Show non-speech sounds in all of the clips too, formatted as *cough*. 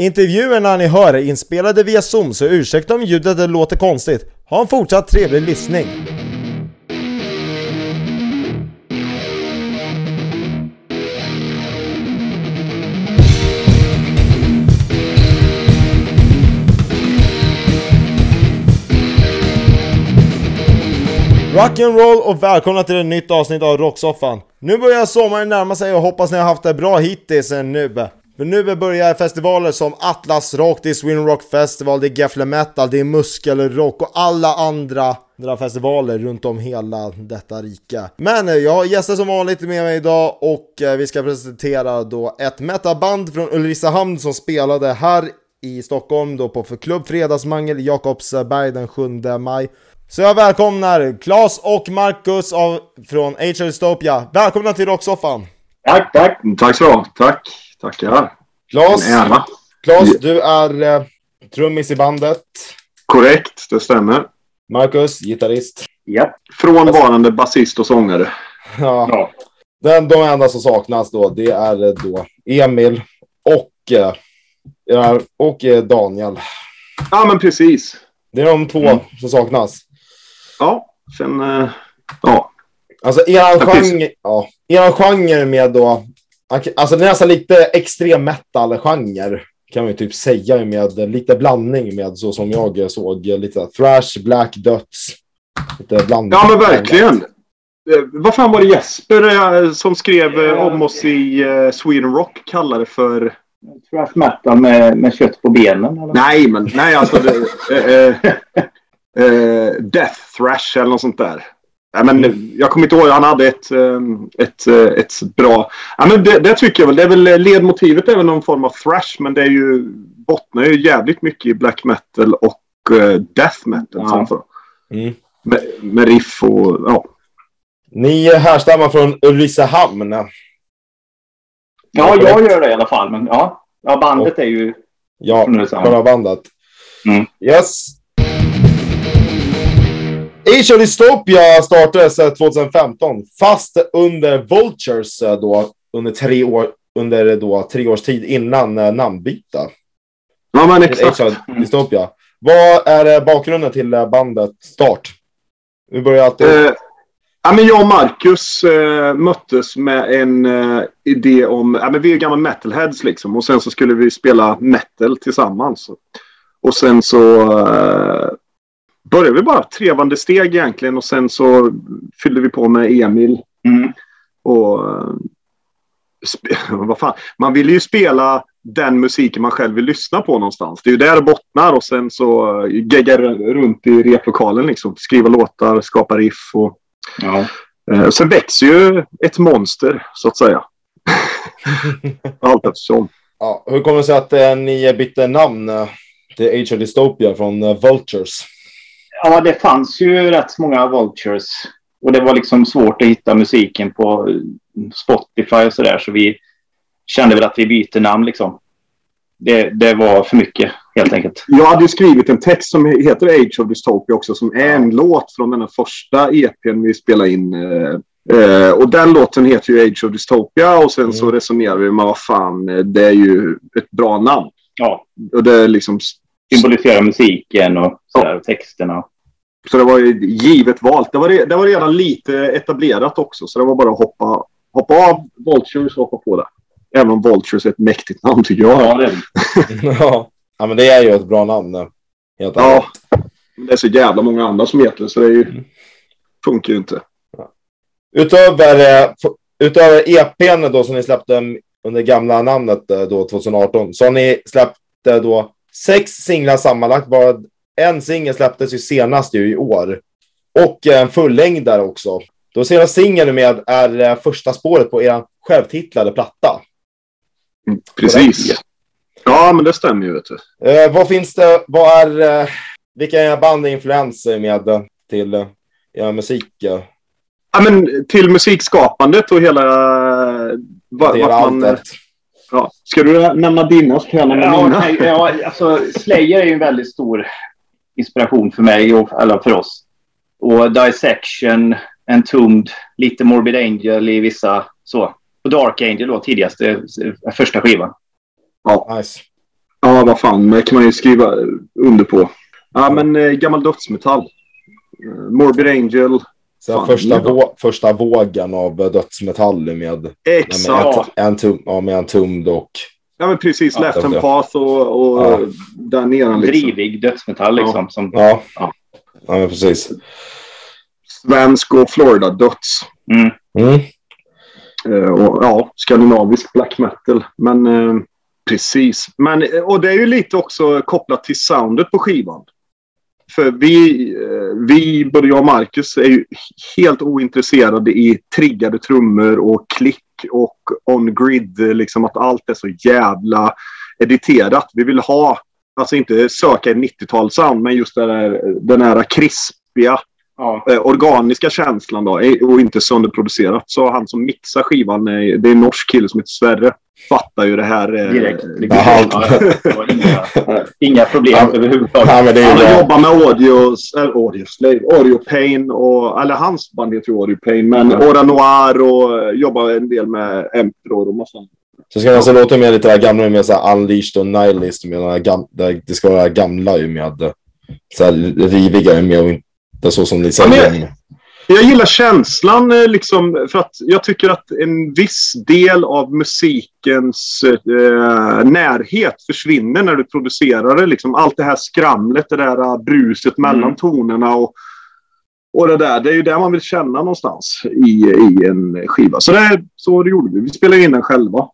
Intervjuerna ni hör är inspelade via Zoom så ursäkta om ljudet låter konstigt. Ha en fortsatt trevlig lyssning. Rock'n'roll och välkomna till ett nytt avsnitt av Rocksoffan. Nu börjar sommaren närma sig och hoppas ni har haft det bra hittills nu. Men nu börjar festivaler som Atlas Rock, det är Sweden Rock Festival, det är Gefle Metal, det är Muskelrock och alla andra festivaler runt om hela detta rika. Men eh, jag har gäster som vanligt med mig idag och eh, vi ska presentera då ett metaband från Ulricehamn som spelade här i Stockholm då på klubb Fredagsmangel Jakobsberg eh, den 7 maj. Så jag välkomnar Claes och Marcus av, från Age of Dystopia. Välkomna till Rocksoffan! Tack, tack! Tack så du Tack! Tackar! Klas, Klas du är eh, trummis i bandet. Korrekt, det stämmer. Marcus, gitarrist. Ja. Frånvarande basist och sångare. Ja. ja. Den, de enda som saknas då, det är eh, då Emil och, eh, och eh, Daniel. Ja, men precis. Det är de två mm. som saknas. Ja, sen... Eh, ja. Alltså eran genre, ja, eran genre med då Alltså det är nästan lite extrem metal-genre kan man ju typ säga med lite blandning med så som jag såg lite thrash, black döds. Lite blandning. Ja men verkligen. Eh, vad fan var det Jesper eh, som skrev eh, om oss i Sweden Rock kallade för? Thrash metal med, med kött på benen? Eller? Nej men nej alltså. Det, äh, äh, death thrash eller något sånt där. Ja, men jag kommer inte ihåg, han hade ett, ehm, ett, eh, ett bra... Ja, men det, det tycker jag väl. Det är väl ledmotivet är väl någon form av thrash men det är ju, bottnar ju jävligt mycket i black metal och uh, death metal. Ja. Mm. Med, med, riff och ja. Ni härstammar från Ulricehamn. Ja, jag gör det i alla fall. Men ja, ja bandet och, är ju ja, från Ulricehamn. Ja, bandet. Mm. Yes. Of Dystopia startades 2015, fast under Vultures då, under tre, år, under då, tre års tid innan eh, namnbyte. Ja, men exakt. Age of Dystopia. Vad är eh, bakgrunden till eh, bandet start? Vi börjar alltid... Eh, ja, men jag och Marcus eh, möttes med en eh, idé om... Ja, men vi är gamla metalheads liksom. Och sen så skulle vi spela metal tillsammans. Och sen så började vi bara trevande steg egentligen och sen så fyllde vi på med Emil. Mm. Och *laughs* vad fan, man vill ju spela den musiken man själv vill lyssna på någonstans. Det är ju där det bottnar och sen så gegga runt i replokalen liksom. Skriva låtar, skapa riff och... Ja. Eh, sen växer ju ett monster så att säga. *laughs* Allt eftersom. Ja, hur kommer det sig att eh, ni bytte namn eh, till Age of Dystopia från eh, Vultures? Ja, det fanns ju rätt många Vultures. Och det var liksom svårt att hitta musiken på Spotify och sådär. Så vi kände väl att vi byter namn liksom. Det, det var för mycket helt enkelt. Jag hade ju skrivit en text som heter Age of Dystopia också. Som är en låt från den första EPn vi spelade in. Eh, och den låten heter ju Age of Dystopia. Och sen mm. så resonerar vi med vad fan, det är ju ett bra namn. Ja. Och det är liksom symbolisera musiken och sådär, ja. texterna. Så det var ju givet valt. Det var, det var redan lite etablerat också, så det var bara att hoppa, hoppa av Vultures och hoppa på det. Även om Vultures är ett mäktigt namn tycker jag. Ja, det, *laughs* ja. ja men det är ju ett bra namn. Helt ja, men det är så jävla många andra som heter så det är ju, mm. funkar ju inte. Ja. Utöver, eh, utöver EPn då som ni släppte under gamla namnet eh, då 2018 så har ni släppt eh, då Sex singlar sammanlagt. Bara en singel släpptes ju senast ju i år. Och en fullängdare också. De senaste singeln med är eh, första spåret på er självtitlade platta. Mm, precis. Ja, men det stämmer ju. Vet du. Eh, vad finns det? Vad är? Eh, vilka band är influenser med till eh, er musik? Ja, men till musikskapandet och hela... Eh, Va, det man, Ja. Ska du nämna dina jag nämna ja, mina. ja, alltså, Slayer är ju en väldigt stor inspiration för mig och eller för oss. Och Dissection, Entombed, lite Morbid Angel i vissa så. Och Dark Angel då tidigaste, första skivan. Ja. Nice. Ja, vad fan. Det kan man ju skriva under på. Ja, men eh, gammal dödsmetall. Eh, Morbid Angel. Så Fan, första, vå- första vågen av eh, dödsmetall med, med, Exakt. en, en, tum, ja, med en tumd och... Ja, men precis. Ja, Left Hand Path och, och Ja. där nere. Liksom. Drivig dödsmetall liksom. Som, Ja, Ja. ja men precis. Svensk och Florida-döds. mm. Mm. Eh, och, ja, skandinavisk black metal. Men eh, precis. Men, eh, och det är ju lite också kopplat till soundet på skivan. För vi, eh, vi, både jag och Marcus, är ju helt ointresserade i triggade trummor och klick och on-grid. Liksom att allt är så jävla editerat. Vi vill ha, alltså inte söka en 90-talssound, men just den här, den här krispiga ja. eh, organiska känslan då och inte sönderproducerat. Så han som mixar skivan, det är en norsk kille som heter Sverre, fattar ju det här. eh, Direkt. Liksom. Ja. Ja, *laughs* det var inga, inga problem Ja. överhuvudtaget. Ja, men det är Han jobbat med Audio, äh, Audio Slave, Audio Pain och, eller hans band heter ju Audio Pain, men Mm. Ora Noir och eh, jobbar en del med Emperor och massa. Så ska det alltså låta mer lite det här gamla med så här Unleashed och Nihilist. Med gam, där det ska vara gamla ju med eh, så här riviga med och inte så som ni Ja, men säger. Jag gillar känslan eh, liksom, för att jag tycker att en viss del av musikens eh, närhet försvinner när du producerar det. Liksom, allt det här skramlet, det där eh, bruset mellan Mm. tonerna och, och det där. Det är ju det man vill känna någonstans i, i en skiva. Så det, så det gjorde vi. Vi spelade in den själva.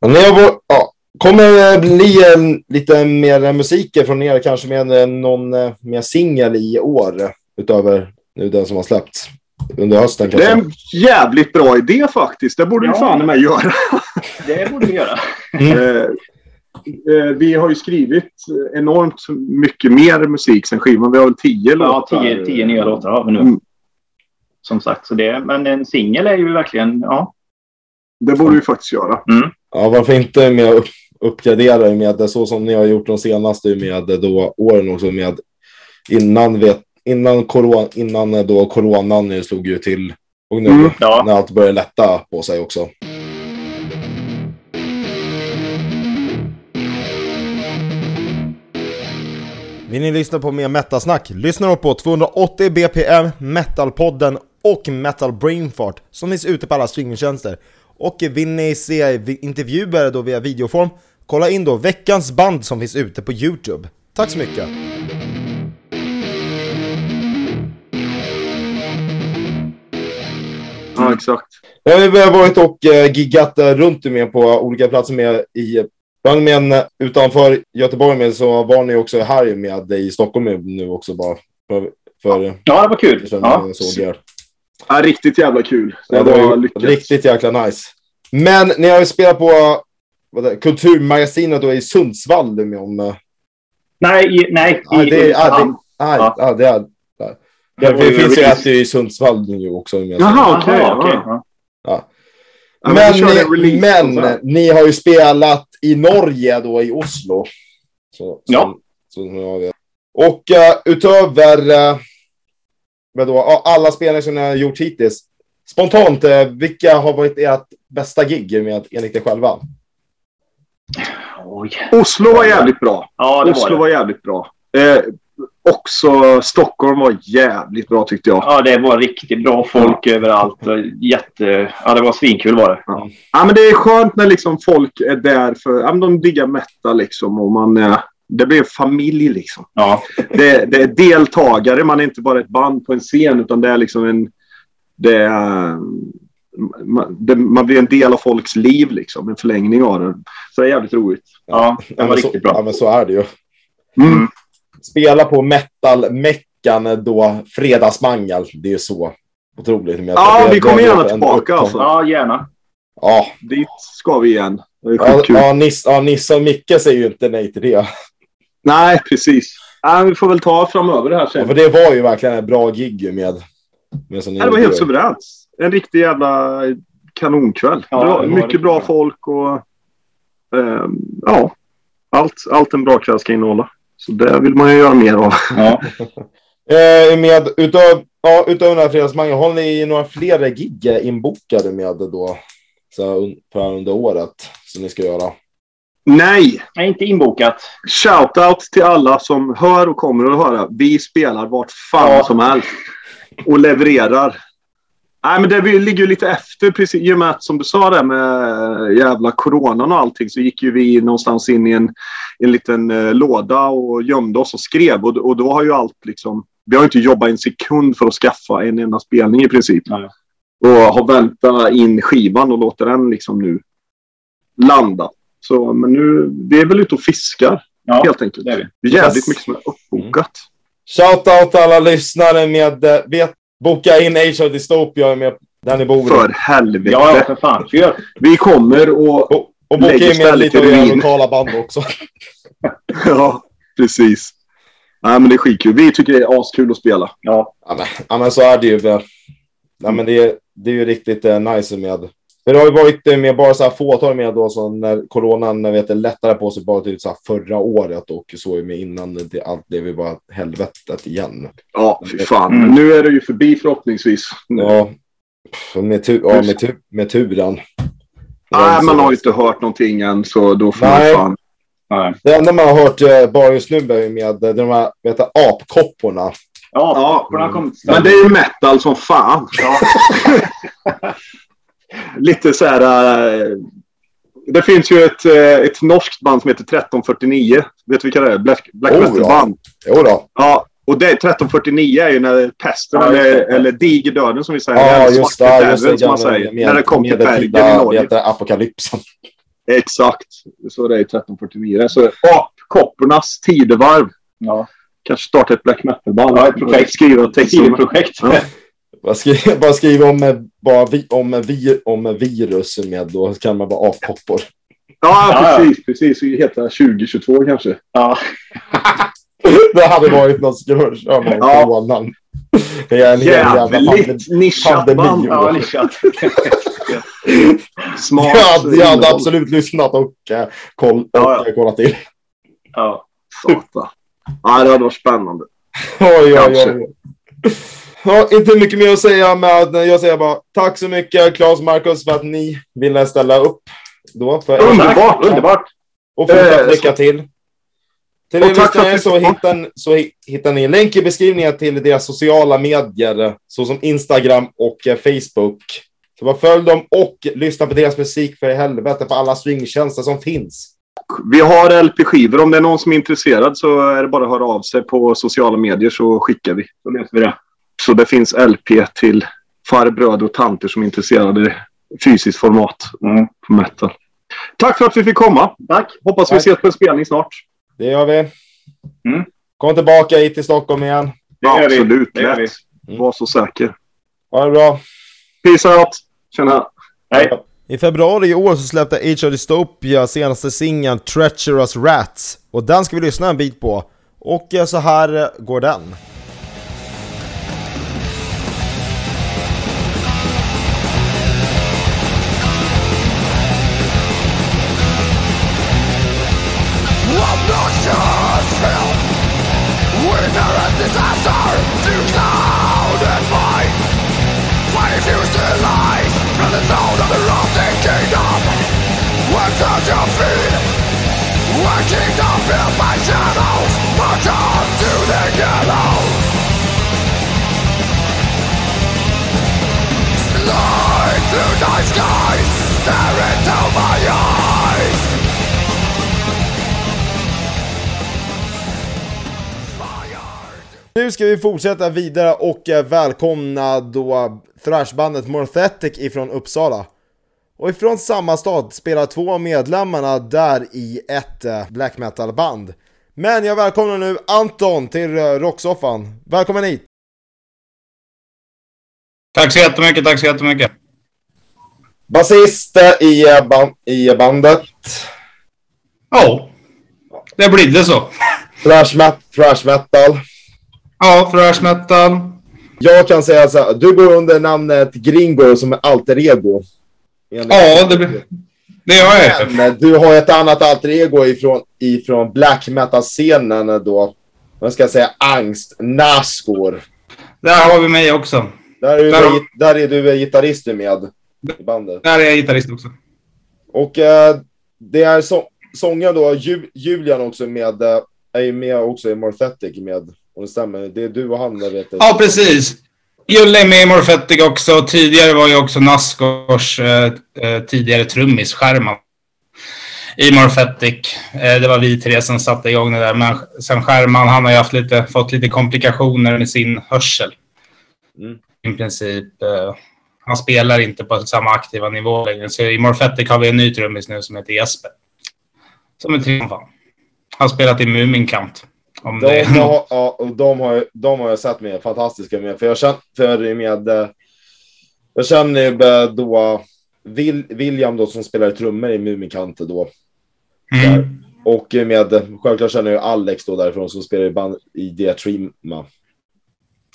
Men ni har vår, ja, kommer det bli en, lite mer musik från er, kanske med eh, någon eh, mer singel i år utöver nu den som har släppts under hösten Det är kanske? en jävligt bra idé faktiskt. Det borde vi Ja. fan med göra. *laughs* Det borde vi göra. Eh, eh, vi har ju skrivit enormt mycket mer musik sen skivan. Vi har väl tio Ja, låtar. tio, tio nya låtar har vi nu. Mm. Som sagt, så det, men en singel är ju verkligen, ja. Det borde vi faktiskt göra. Ja, varför inte med upp, uppgradera med så som ni har gjort de senaste med då åren också med innan vet, innan corona, innan då coronan slog ju till och nu Mm. Ja, när allt börjar lätta på sig också. Vill ni lyssna på mer metasnack? Lyssna då på 280 BPM, Metalpodden och Metal Brainfart som finns ute på alla streamingtjänster. Och vill ni se intervjuer då via videoform? Kolla in då veckans band som finns ute på Youtube. Tack så mycket! Ja, exakt. Ja, vi har varit och eh, giggat eh, runt med på olika platser med i men utanför Göteborg med så var ni också här med i Stockholm nu också bara. För, för ja det var kul. Ja. jag såg er. Ja, riktigt jävla kul. Det, Ja, det var var lyckat. riktigt jäkla nice. Men ni har ju spelat på vad det, Kulturmagasinet då i Sundsvall med om... eh, Nej, i, nej. I det, Ulricehamn. Ja. ja, det är... där. Det Det, det ju finns ju ett i Sundsvall nu också. Jaha, okej. Jaha, okej. ja. Ja. Ja, men Men, ni, release men ni har ju spelat i Norge då, i Oslo. Så, Ja. som- som jag vet. Och eh, utöver uh, vadå, ja, alla spelningar som ni har gjort hittills. Spontant, eh, vilka har varit ert bästa gig med, enligt er själva? Oj. Oslo var jävligt bra. Ja, det var Oslo det. var jävligt bra. Eh, också Stockholm var jävligt bra tyckte jag. Ja, det var riktigt bra folk överallt. och Jätte... Ja, det var svinkul var det. Ja, men det är skönt när liksom folk är där för... Ja, men de diggar metal liksom och man... Eh, det blir en familj liksom. Ja, Det, det är deltagare. Man är inte bara ett band på en scen utan det är liksom en... Det är... Man, det, man blir en del av folks liv liksom. En förlängning av det. Så det är jävligt roligt. ja det var men så, riktigt bra. Ja, men så är det ju. Mm. Spela på metal-meckan då, fredagsmangel. Det är ju så otroligt. Men Ja, vi kommer gärna tillbaka, alltså. Ja, gärna. Ja, Dit ska vi igen. Det är ja, skitkul. ja, Nisse, ja, och Micke säger ju inte nej till det. Nej, precis. Ja, vi får väl ta framöver det här Ja, sen. för det var ju verkligen en bra gig med. med Ja, det var helt suveränt. En riktig jävla kanonkväll. Ja, bra, det var mycket bra folk och ehm, ja, allt, allt en bra kväll ska innehålla. Så det vill man ju göra mer av. Ja. *laughs* Eh, med, utav, ja, utöver den här fredagsmangeln, har ni några fler gig inbokade med då? Så här, under året som ni ska göra? Nej! Nej, inte inbokat. Shoutout till alla som hör och kommer att höra. Vi spelar vart fan Ja. som helst. Och levererar. Nej, men det vi ligger ju lite efter. Precis, I och med att, som du sa där med jävla coronan och allting, så gick ju vi någonstans in i en, en liten eh, låda och gömde oss och skrev. Och, och då har ju allt liksom... Vi har ju inte jobbat en sekund för att skaffa en enda spelning i princip. Nej. Och har väntat in skivan och låter den liksom nu landa. Så, men nu, vi är väl ute och fiskar Ja, helt enkelt. det är vi. Jävligt Yes. mycket som är uppbokat. Shoutout till alla lyssnare med... eh, Vet, boka in Age of Dystopia med ni bor. För helvete. Ja, ja, för fan. Vi kommer och... Och, och boka in med lite av era lokala band också. *laughs* ja, precis. Nej, men det är skitkul. Vi tycker det är askul att spela. Ja, Ja men, ja, men så är det ju. Ja, men det, är- det är ju riktigt eh, nice med. För det har ju varit eh, med bara så här fåtal med då, så när coronan vet, är lättare på sig bara typ så här förra året och så är med innan det, allt blev ju bara helvetet igen. Ja, fy fan. Mm. Men nu är det ju förbi förhoppningsvis. Ja, med, tu, ja, med, tu, med turen. Nej, man har ju inte hört någonting än, så då får Nej. man fan... nej. Det enda man har hört eh, bara just nu är med eh, de här vet du, apkopporna. Ja, Ja, kommit Men det är ju metal som fan. Ja. *laughs* *laughs* Lite så här... eh, det finns ju ett, eh, ett norskt band som heter 1349. Vet du vilka det är? Black, Black Oh, Metal-band. Jo då. Ja, och det 1349 är ju när pesten, Ja, eller, eller digerdöden som vi säger. Ja, eller just det. Just det som man säger. med, när det kom till Bergen i Norge. du, apokalypsen. Exakt. Så det är 1349. Så apkoppornas tidevarv. Ja, Kanske starta ett black metal-band. Ja, ett projekt. Skriva texter. Sidoprojekt. Ja. Bara skriva, bara skriva om, eh, bara vi, om, eh, vi, om virus med då kan man bara apkoppor. Ja, precis. precis. Så heta 2022 kanske. Ja, *laughs* Det hade varit något om Ja. coronan. Det är en hel jävla pandemi. Jävligt nischat band. ja nischat. *laughs* Smart. Jag hade, jag hade absolut lyssnat och, eh, koll, och Ja, ja. eh, kollat till. Ja. Satan. Ja, det hade varit spännande. Oj, oj, Kanske. oj. Ja, inte mycket mer att säga, men jag säger bara tack så mycket Claes och Marcus för att ni ville ställa upp. Då för Underbart. Underbart. Och fortsatt Eh, lycka till. Till er lyssnare så hittar, så hi- hittar ni länk i beskrivningen till deras sociala medier, såsom Instagram och eh, Facebook. Så bara följ dem och lyssna på deras musik för i helvete på alla streamingtjänster som finns. Vi har LP-skivor. Om det är någon som är intresserad så är det bara att höra av sig på sociala medier så skickar vi. Då löser vi det. Så det finns LP till farbröder och tanter som är intresserade i fysiskt format Mm. på metal. Tack för att vi fick komma. Tack. Hoppas vi Tack. ses på en spelning snart. Det gör vi. Mm. Kom tillbaka hit till Stockholm igen. Det gör vi. Absolut. Det gör vi. Lätt. Var så säker. Ha det bra. Peace out. Tjena. Hej. I februari i år så släppte Age of Dystopia senaste singeln Treacherous Rats. Och den ska vi lyssna en bit på. Och så här går den. sound of the rotting kingdom where at your feet? Where kingdom filled by shadows March on to the gallows Slide through night skies Staring Nu ska vi fortsätta vidare och eh, välkomna då thrashbandet Morthetic ifrån Uppsala. Och ifrån samma stad spelar två av medlemmarna där i ett eh, black metal band. Men jag välkomnar nu Anton till eh, Rocksoffan. Välkommen hit! Tack så jättemycket, tack så jättemycket. Basist i, ban- i bandet. Ja, det blir det så. Thrash, met- thrash metal. Ja, metal. Jag kan säga så här, du går under namnet Gringo som är alter ego. Ja, det, det gör jag. Men eh, du har ett annat alter ego ifrån, ifrån black metal-scenen då. Vad ska jag säga? Angst, Nasgård. Där har vi mig också. Där är, du, Där har- där är du gitarrist med i bandet. Där är jag gitarrist också. Och eh, det är så, sångaren då, Ju, Julian också med, eh, är ju med också i Morphetic med, om det stämmer. Det är du och han, jag vet. Ja, precis. Julle är med i Morphetic också. Tidigare var ju också Nascors eh, eh, tidigare trummis, Scherman. I Morphetic. Eh, det var vi tre som satte igång det där. Men sen Scherman, han har ju haft lite, fått lite komplikationer med sin hörsel. Mm. I princip. Eh, han spelar inte på samma aktiva nivå längre. Så i Morphetic har vi en ny trummis nu som heter Jesper. Som är triumfan. Han har spelat i Muminkant. Om det De, är de, har- ja, och de, har, de har jag sett med, fantastiska med. För jag känner för med, eh, jag känner då William då som spelar trummor i Mumikante då. Mm. Och med, självklart känner jag Alex då därifrån som spelar i band i Diatrima.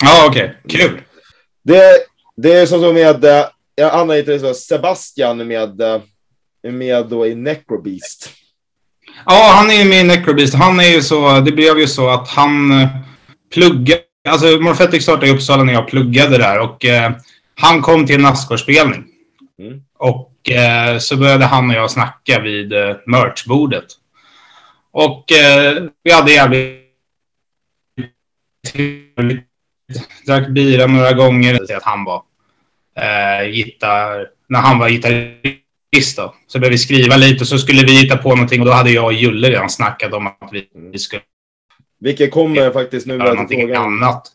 Ja, okej. Kul. Det, det är som så med, jag använder inte det Sebastian med, eh, med då i Necrobeast. Ja, han är ju med i Necrobeast. Han är ju så, det blev ju så att han eh, pluggade, alltså Morphetic startade i Uppsala när jag pluggade där och eh, han kom till en Nascar-spelning. Mm. Och eh, så började han och jag snacka vid eh, merchbordet. Och eh, vi hade jävligt. Drack bira några gånger. Att han var eh, gitarr, när han var gitarrist då. Så började vi skriva lite och så skulle vi hitta på någonting och då hade jag och Julle redan snackat om att vi, vi skulle Vilket kommer faktiskt nu någonting frågan. annat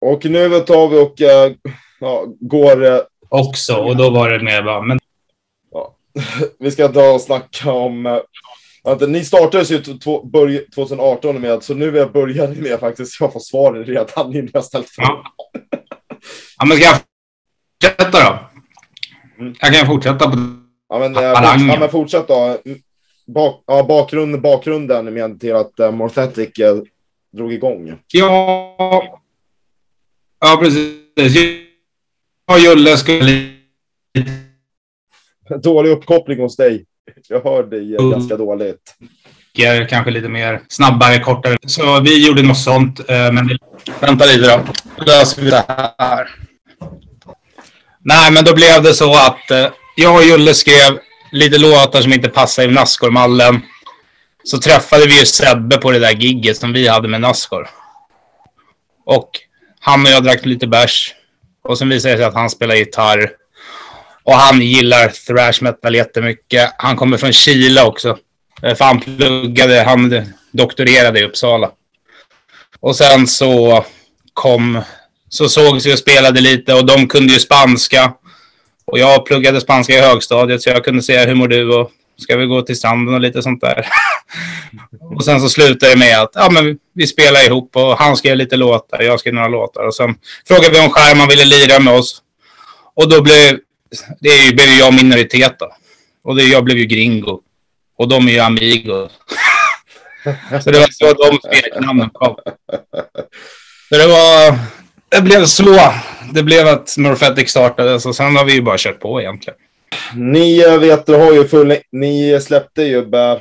Och nu tar vi och eh, ja, går, eh, också. Och då var det mer bara, men *laughs* vi ska ta och snacka om eh, att ni startades ju t- två- börj- 2018 med, så nu är började med faktiskt, jag får svaren redan *laughs* innan jag ställt frågan. ja. ja, men ska jag fortsätta då? Mm. Jag kan fortsätta på Ja, men, eh, Talangen. ja, men fortsätt då. Bak, ja, bakgrund, bakgrunden med till att uh, Morphetic eh, drog igång. Ja, ja precis. Jag och Julle skulle Dålig uppkoppling hos dig. Jag hör dig eh, Mm. ganska dåligt. kanske lite mer snabbare, kortare. Så vi gjorde något sånt. eh, Men. Vänta lite då. Då löser vi det här. Nej, men då blev det så att eh, jag och Julle skrev lite låtar som inte passade i Nascormallen. Så träffade vi ju Sebbe på det där gigget som vi hade med Nascor. Och han och jag drack lite bärs. Och sen visade det sig att han spelar gitarr. Och han gillar thrash metal jättemycket. Han kommer från Chile också. Eh, för han pluggade, han doktorerade i Uppsala. Och sen så kom, så sågs vi och spelade lite och de kunde ju spanska. Och jag pluggade spanska i högstadiet så jag kunde säga hur mår du och ska vi gå till stranden och lite sånt där. *laughs* och sen så slutade det med att ja, men vi- spelade ihop och han skrev lite låtar, jag skrev några låtar. Och sen frågade vi om Skärman ville lira med oss. Och då blev, det ju- blev jag minoritet då. Och det, jag blev ju gringo. Och de är ju amigo. *laughs* så det var så de smeknamnen kom. Så det var... Det blev så. Det blev att Smurfetic startades och sen har vi ju bara kört på egentligen. Ni vet, har ju full, ni släppte ju eh,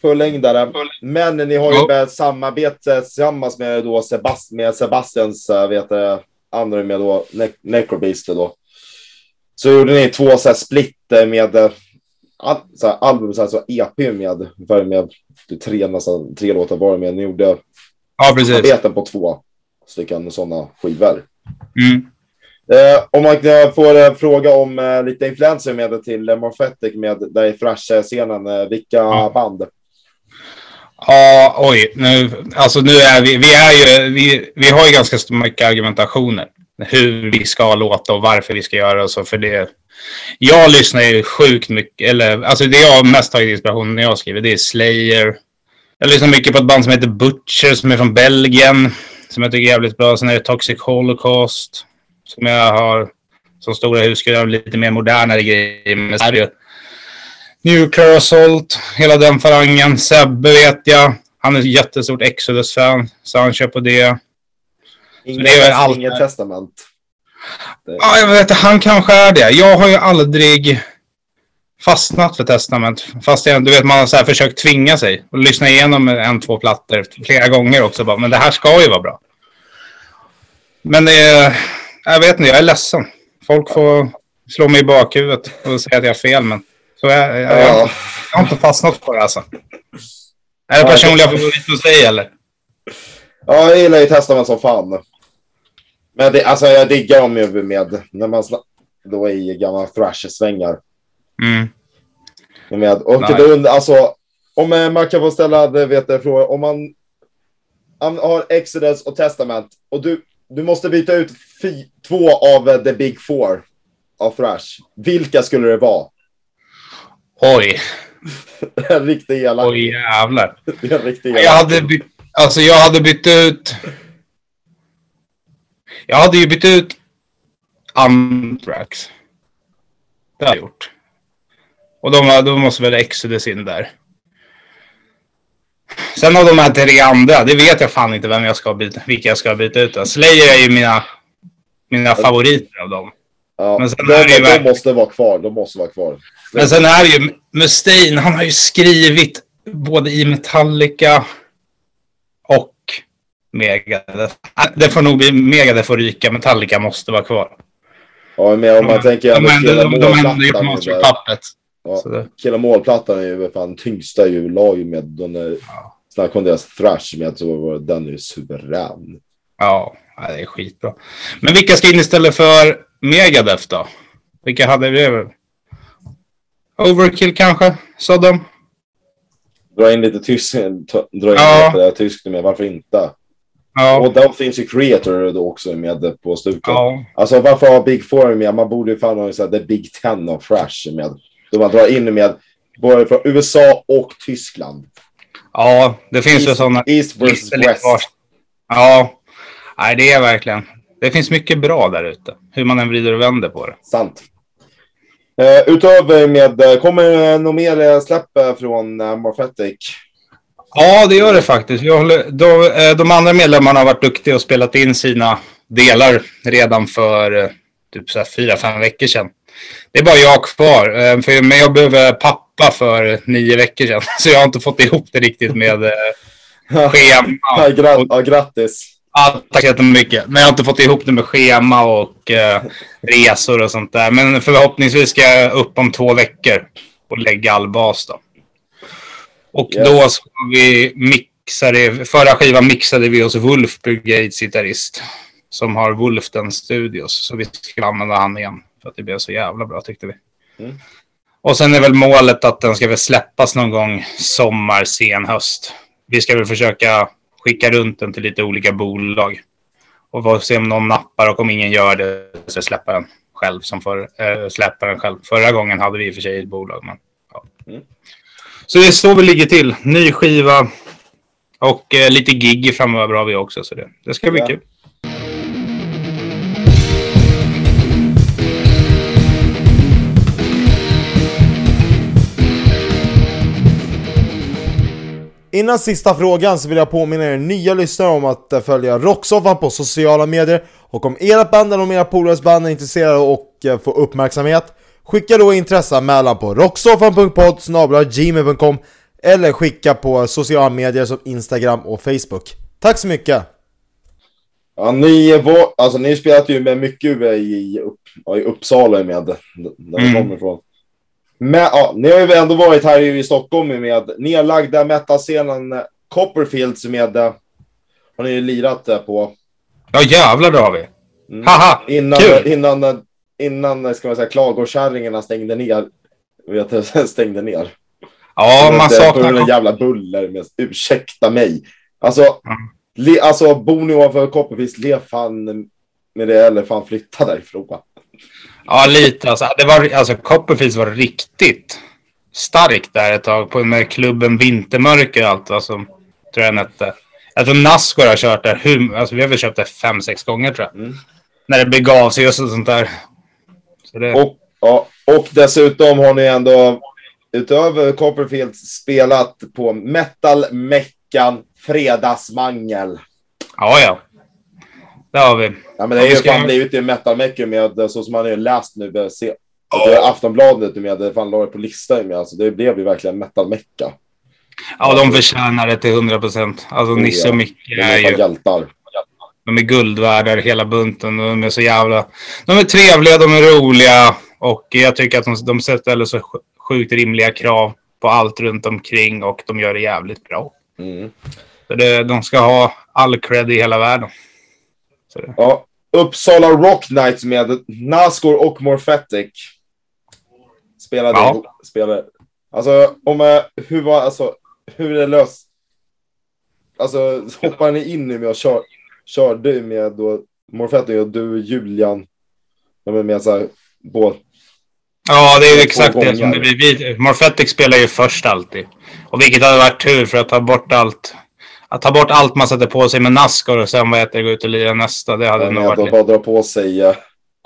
fullängdare, men ni har ju börjat samarbete tillsammans med, då Sebast, med Sebastians eh, vet andra med då ne Necrobeast då. Så gjorde ni två så här split eh, med eh, al så här, album, så här, så EP med, med typ tre, nästan tre låtar var med. Ni gjorde Ja, precis. arbeten på två stycken sådana skivor. Mm. Eh, om man kan få eh, fråga om eh, lite influenser med till eh, Morphetic med där i thrash-scenen. Eh, vilka Ja. band? Ja, oj. Nu, alltså nu är vi, vi är ju, vi, vi har ju ganska mycket argumentationer. Hur vi ska låta och varför vi ska göra och så. För det, jag lyssnar ju sjukt mycket, eller alltså det jag mest tagit inspiration när jag skriver, det är Slayer. Jag lyssnar mycket på ett band som heter Butcher som är från Belgien. Som jag tycker är jävligt bra. Sen är det Toxic Holocaust. Som jag har som stora husgudar, lite mer modernare grejer. Men så är det ju Nuclear Assault, hela den farangen. Sebbe vet jag. Han är ett jättestort Exodus-fan, så han kör på det. Inget, det allt- inget testament. Ja, jag vet inte, han kanske är det. Jag har ju aldrig fastnat för Testament. Fast jag, du vet, man har så här försökt tvinga sig och lyssna igenom en, två plattor flera gånger också. Bara, men det här ska ju vara bra. Men det är, jag vet inte, jag är ledsen. Folk får slå mig i bakhuvudet och säga att jag har fel, men Så jag, jag, jag, Ja. jag har inte fastnat på det alltså. Är det personliga favoriter hos dig eller? Ja, jag gillar ju Testament som fan. Men det, alltså jag diggar dem ju med, när man då i gamla thrash-svängar. Mm. Med, och Nej. und- alltså, om eh, man kan få ställa det, vet jag, fråga, om man, man har Exodus och Testament och du, du måste byta ut fi, två av eh, the big four av thrash. Vilka skulle det vara? Oj, *laughs* En riktig elak. oj jävlar. *laughs* En riktig elak. Jag hade bytt, alltså jag hade bytt ut... Jag hade ju bytt ut Anthrax. Det har jag gjort. Och de, då måste väl Exodus in där. Sen av de här tre andra, det vet jag fan inte vem jag ska byta, vilka jag ska byta ut. Slayer är ju mina, mina favoriter av dem. Ja, men sen de, är det ju de verkligen- måste vara kvar. De måste vara kvar. Men sen är det ju Mustaine, han har ju skrivit både i Metallica och Megadeth. Ah, Det får nog bli Megadeth får ryka, Metallica måste vara kvar. Ja, men om man tänker de, ändå ju på All-plattan. Master. Puppet. Ja. Så det- All-plattan är ju fan tyngsta ju, la ju med den är, Snacka om deras thrash med så var den är ju suverän. Ja, ja, det är skitbra. Men vilka ska in istället för Megadeth då? Vilka hade vi? Overkill kanske? Sodom? Dra in lite tysk, dra in Ja. lite tyskt med, varför inte? Ja. Och där finns ju Creator då också med på stuken. ja. Alltså varför ha Big Four med? Man borde ju fan ha så här, the Big Ten av thrash med. Då man drar in med både från USA och Tyskland. Ja, det finns ju sådana. East lite West. Ja, nej, det är verkligen. Det finns mycket bra där ute. Hur man än vrider och vänder på det. Sant. Uh, utöver med, eh, kommer något mer uh, släpp eh, från uh, Morphetic? Ja, det gör det faktiskt. Vi håller, de, eh, de andra medlemmarna har varit duktiga och spelat in sina delar redan för eh, typ så här fyra, fem veckor sedan. Det är bara jag kvar. eh, För, men jag blev pappa för nio veckor sedan. *laughs* Så jag har inte fått ihop det riktigt med eh, Ja, schema. *laughs* gra- och- ja, grattis. Ja, tack så jättemycket. Men jag har inte fått ihop det med schema och eh, resor och sånt där. Men förhoppningsvis ska jag upp om två veckor och lägga all bas då. Och Yes. då ska vi mixa det. Förra skivan mixade vi hos Wolf Brigades gitarrist. Som har Wolfden Studios. Så vi ska använda han igen. För att det blev så jävla bra tyckte vi. Mm. Och sen är väl målet att den ska väl släppas någon gång sommar, sen höst. Vi ska väl försöka skicka runt den till lite olika bolag. Och se om någon nappar och om ingen gör det så släpper den själv som för, äh, släpper den själv. Förra gången hade vi i och för sig ett bolag. Men, ja. Mm. Så det är så vi ligger till. Ny skiva och eh, lite gig framöver har vi också. Så det, det ska bli Ja. kul. Innan sista frågan så vill jag påminna er nya lyssnare om att eh, följa Rocksoffan på sociala medier och om ert band eller om era polares band är intresserade och eh, få uppmärksamhet skicka då intresseanmälan på rocksoffan.podd eller skicka på sociala medier som Instagram och Facebook. Tack så mycket! Ja, ni, var, alltså, ni spelat ju med mycket i, upp, i Uppsala med, där ni Mm. kommer ifrån. Men, ja, ni har ju ändå varit här i Stockholm med nedlagda metalscenen eh, Copperfields med... eh, Har ni lirat eh, på? Ja jävlar det har vi. Mm. Haha! Innan, Kul! innan, innan, ska man säga, klagokärringarna stängde ner. Vet du, *laughs* stängde ner. Ja, man På saknar... jävla buller med, ursäkta mig. Alltså, Mm. le, alltså bor ni ovanför Copperfields, le fan med det eller fan flytta därifrån. Ja, lite. Alltså, det var, alltså Copperfields var riktigt starkt där ett tag. På, med klubben Vintermörker och allt. Alltså, tror jag den hette. Jag tror Nascar har kört där. Hur, alltså, vi har väl köpt det fem, sex gånger tror jag. Mm. När det begav sig och sånt där. Så det, Och, ja, och dessutom har ni ändå utöver Copperfields spelat på Metal Meckan Fredagsmangel. ja, ja. Det har vi. Ja, men det Ja, har ju fan blivit en Metal Mecka med så som man har läst nu. det Se, att det Aftonbladet med, det fan la det på listan med. Alltså det blev ju verkligen Metal Mecka. Ja, de förtjänar det till 100 procent. Alltså Oh, Nisse ja. och Micke De är är ju... hjältar. De är guld värda hela bunten. De är så jävla... De är trevliga, de är roliga. Och jag tycker att de, de ställer så sjukt rimliga krav på allt runt omkring och de gör det jävligt bra. Mm. Så det, de ska ha all cred i hela världen. Det, Ja, Uppsala Rock Knights med Nascor och Morphetic. Spelade, Ja. spelade. Alltså, om, eh, hur var, alltså, hur är det löst? Alltså, *laughs* hoppar ni in nu med och kör, körde med då Morphetic och du Julian? De är med så här, båt. ja, det är ju exakt det som det blir. Morphetic spelar ju först alltid. Och vilket hade varit tur för att ta bort allt. Att ta bort allt man sätter på sig med Nascar och sen vad heter gå ut och lira nästa. Det hade nog varit att bara dra på sig uh,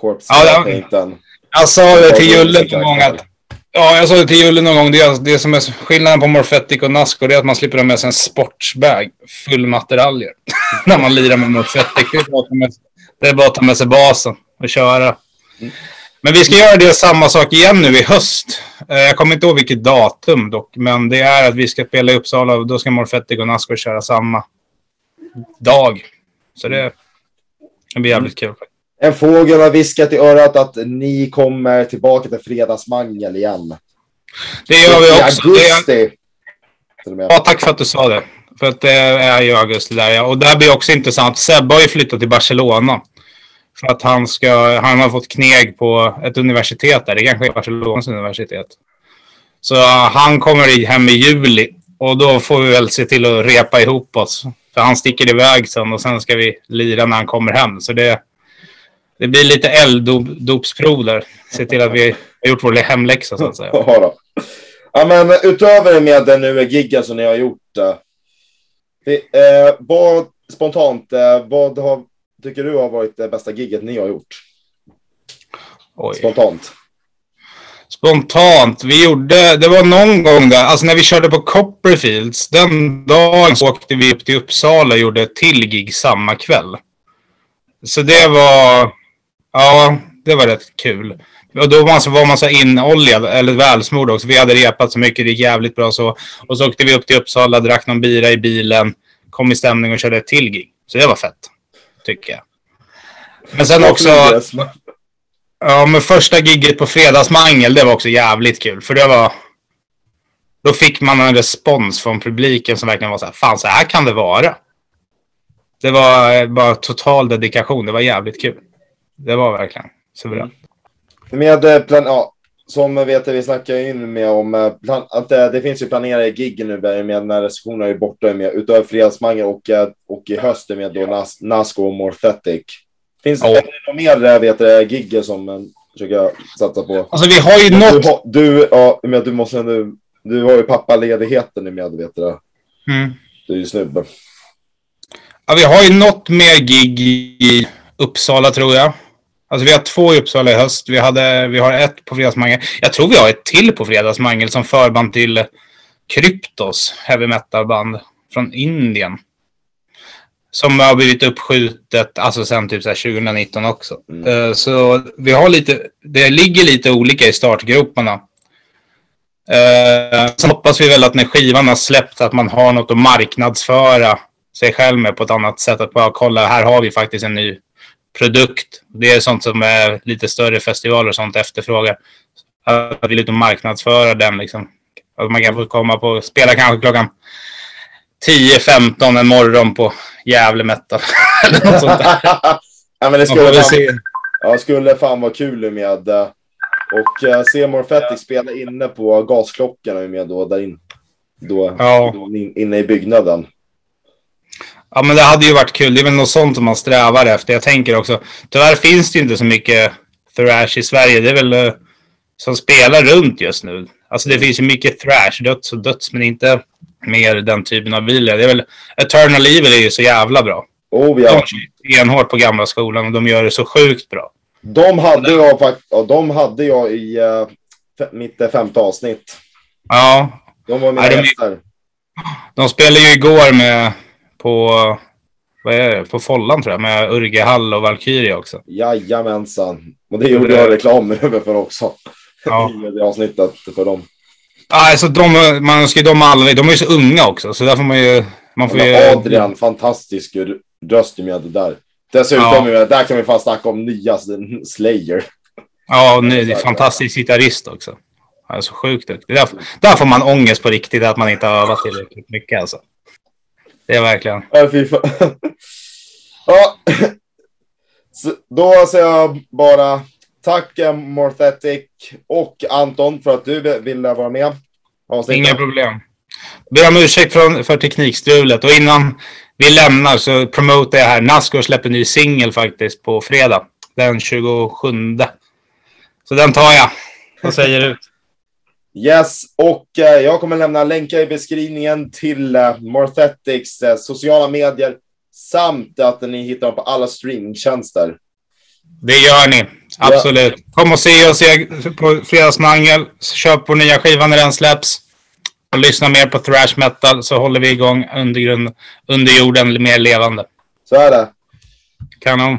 Ja, ja. Painten. Jag sa det till Julle någon gång att... Ja, jag sa det till Julle någon gång. Det, är- det som är skillnaden på Morphetic och Nasco det är att man slipper ha med sig en sportsbag full med attiraljer. *laughs* När man lirar med Morphetic. Det är bara att ta med, sig basen och köra. Men vi ska göra det samma sak igen nu i höst. Eh, Jag kommer inte ihåg vilket datum dock. Men det är att vi ska spela i Uppsala och då ska Morphetic och Nasco köra samma dag. Så det, det blir jävligt kul. En fågel har viskat i örat att ni kommer tillbaka till Fredagsmangel igen. Det gör vi I också. Är, augusti. Ja, tack för att du sa det. För att det är ju augusti där ja. Och det här blir också intressant. Sebbe har ju flyttat till Barcelona. För att han ska, han har fått kneg på ett universitet där. Det kanske är Barcelonas universitet. Så uh, han kommer hem i juli. Och då får vi väl se till att repa ihop oss. För han sticker iväg sen och sen ska vi lira när han kommer hem. Så det, det blir lite elddopsprov där. Se till att vi har gjort vår hemläxa så att säga. *laughs* Ja, då. ja, men utöver med den nu giggen som ni har gjort. Eh, det, Eh, vad, spontant, eh, vad har, tycker du har varit det bästa gigget ni har gjort? Oj. Spontant. Spontant. Vi gjorde, det var någon gång där, alltså när vi körde på Copperfields, den dagen så åkte vi upp till Uppsala och gjorde ett till gig samma kväll. Så det var, ja, det var rätt kul. Och då var man så, var man så inoljad, eller välsmord också. Vi hade repat så mycket, det gick jävligt bra så. Och så åkte vi upp till Uppsala, drack någon bira i bilen, kom i stämning och körde ett till gig. Så det var fett, tycker jag. Men sen också... Ja, men första gigget på Fredagsmangel, det var också jävligt kul. För det var... Då fick man en respons från publiken som verkligen var så här, fan så här kan det vara. Det var bara total dedikation, det var jävligt kul. Det var verkligen suveränt. Med eh, plan, ja, som vet vi snackar in med om eh, att eh, det finns ju planerade gig nu där med när restriktionerna är borta med utöver Fredagsmangel och, eh, och i höst är med då Nas, Nasco och Morphetic. Finns Ja. det något mer eh, vet du, gig som man försöker satsa på? Alltså vi har ju Du, något... du, ja, men du måste du, du har ju pappaledigheten nu med, vet du. Mm. Du är ju snubbe. Ja, vi har ju något mer gig i Uppsala tror jag. Alltså vi har två i Uppsala i höst. Vi, hade, vi har ett på Fredagsmangel. Jag tror vi har ett till på Fredagsmangel som förband till Kryptos, heavy metal-band från Indien. Som har blivit uppskjutet, alltså sen typ så här 2019 också. Eh, Så vi har lite, det ligger lite olika i startgroparna. Eh, så hoppas vi väl att när skivan har släppt att man har något att marknadsföra sig själv med på ett annat sätt. Att bara kolla, här har vi faktiskt en ny produkt. Det är sånt som är lite större festivaler och sånt efterfrågar. Att vi lite marknadsföra den liksom. Att man kan få komma på, spela kanske klockan 10-15 en morgon på Gävle Metal. *laughs* Eller något sånt där. ja, men det skulle, fan, se. ja, skulle fan vara kul med. eh, Och uh, se Morphetic spela inne på gasklockan med då, där in, då, Ja. då in, inne i byggnaden. Ja, men det hade ju varit kul. Det är väl något sånt som man strävar efter. Jag tänker också, tyvärr finns det ju inte så mycket thrash i Sverige. Det är väl eh, som spelar runt just nu. Alltså det finns ju mycket thrash, döds och döds, men inte mer den typen av bilar. Det är väl, Eternal Evil är ju så jävla bra. Oh, De ja. kör enhårt på gamla skolan och de gör det så sjukt bra. De hade jag ja, de hade jag i uh, mitt eh, femte avsnitt. Ja, De var mina Ja, de är- de spelade ju igår med på, vad är det, på Follan tror jag, med Urge Hall och Valkyria också. Jajamensan. Och det gjorde jag reklam för också. Ja. *laughs* I det avsnittet för dem. Alltså de, man ska ju de alla, de är ju så unga också, så där får man ju... Man får ju Adrian, fantastisk röst med det där. Dessutom, Ja. där kan vi fan snacka om nya Slayer. Ja, är *laughs* fantastisk gitarrist också. Han är så sjukt duktig. Där, där får man ångest på riktigt att man inte har övat tillräckligt mycket alltså. Det är verkligen. Ja, fy fan. *laughs* ja. Så då säger jag bara tack eh, Morthetic och Anton för att du ville vara med. Avsnittet. Inga problem. Ber om ursäkt för, för teknikstrulet. Och innan vi lämnar så promotar jag här. Nasco släpper ny singel faktiskt på fredag. Den 27. Så den tar jag. Vad säger du? Yes, och eh, jag kommer lämna länkar i beskrivningen till eh, Morthetics eh, sociala medier samt att ni hittar dem på alla streamingtjänster. Det gör ni. Absolut. Kom och se oss på Fredagsmangel. Köp vår nya skiva när den släpps. Och lyssna mer på thrash metal så håller vi igång undergrund, under jorden mer levande. Så är det. Kanon.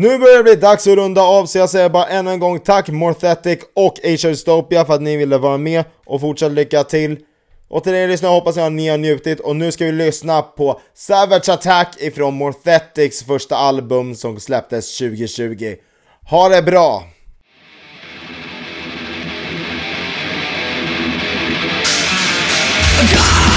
Nu börjar det bli dags att runda av så jag säger bara ännu en gång tack Morthetic och Asia Dystopia för att ni ville vara med och fortsatt lycka till. Och till er lyssnare hoppas jag att ni har njutit och nu ska vi lyssna på Savage Attack ifrån Morthetics första album som släpptes 2020. Ha det bra! God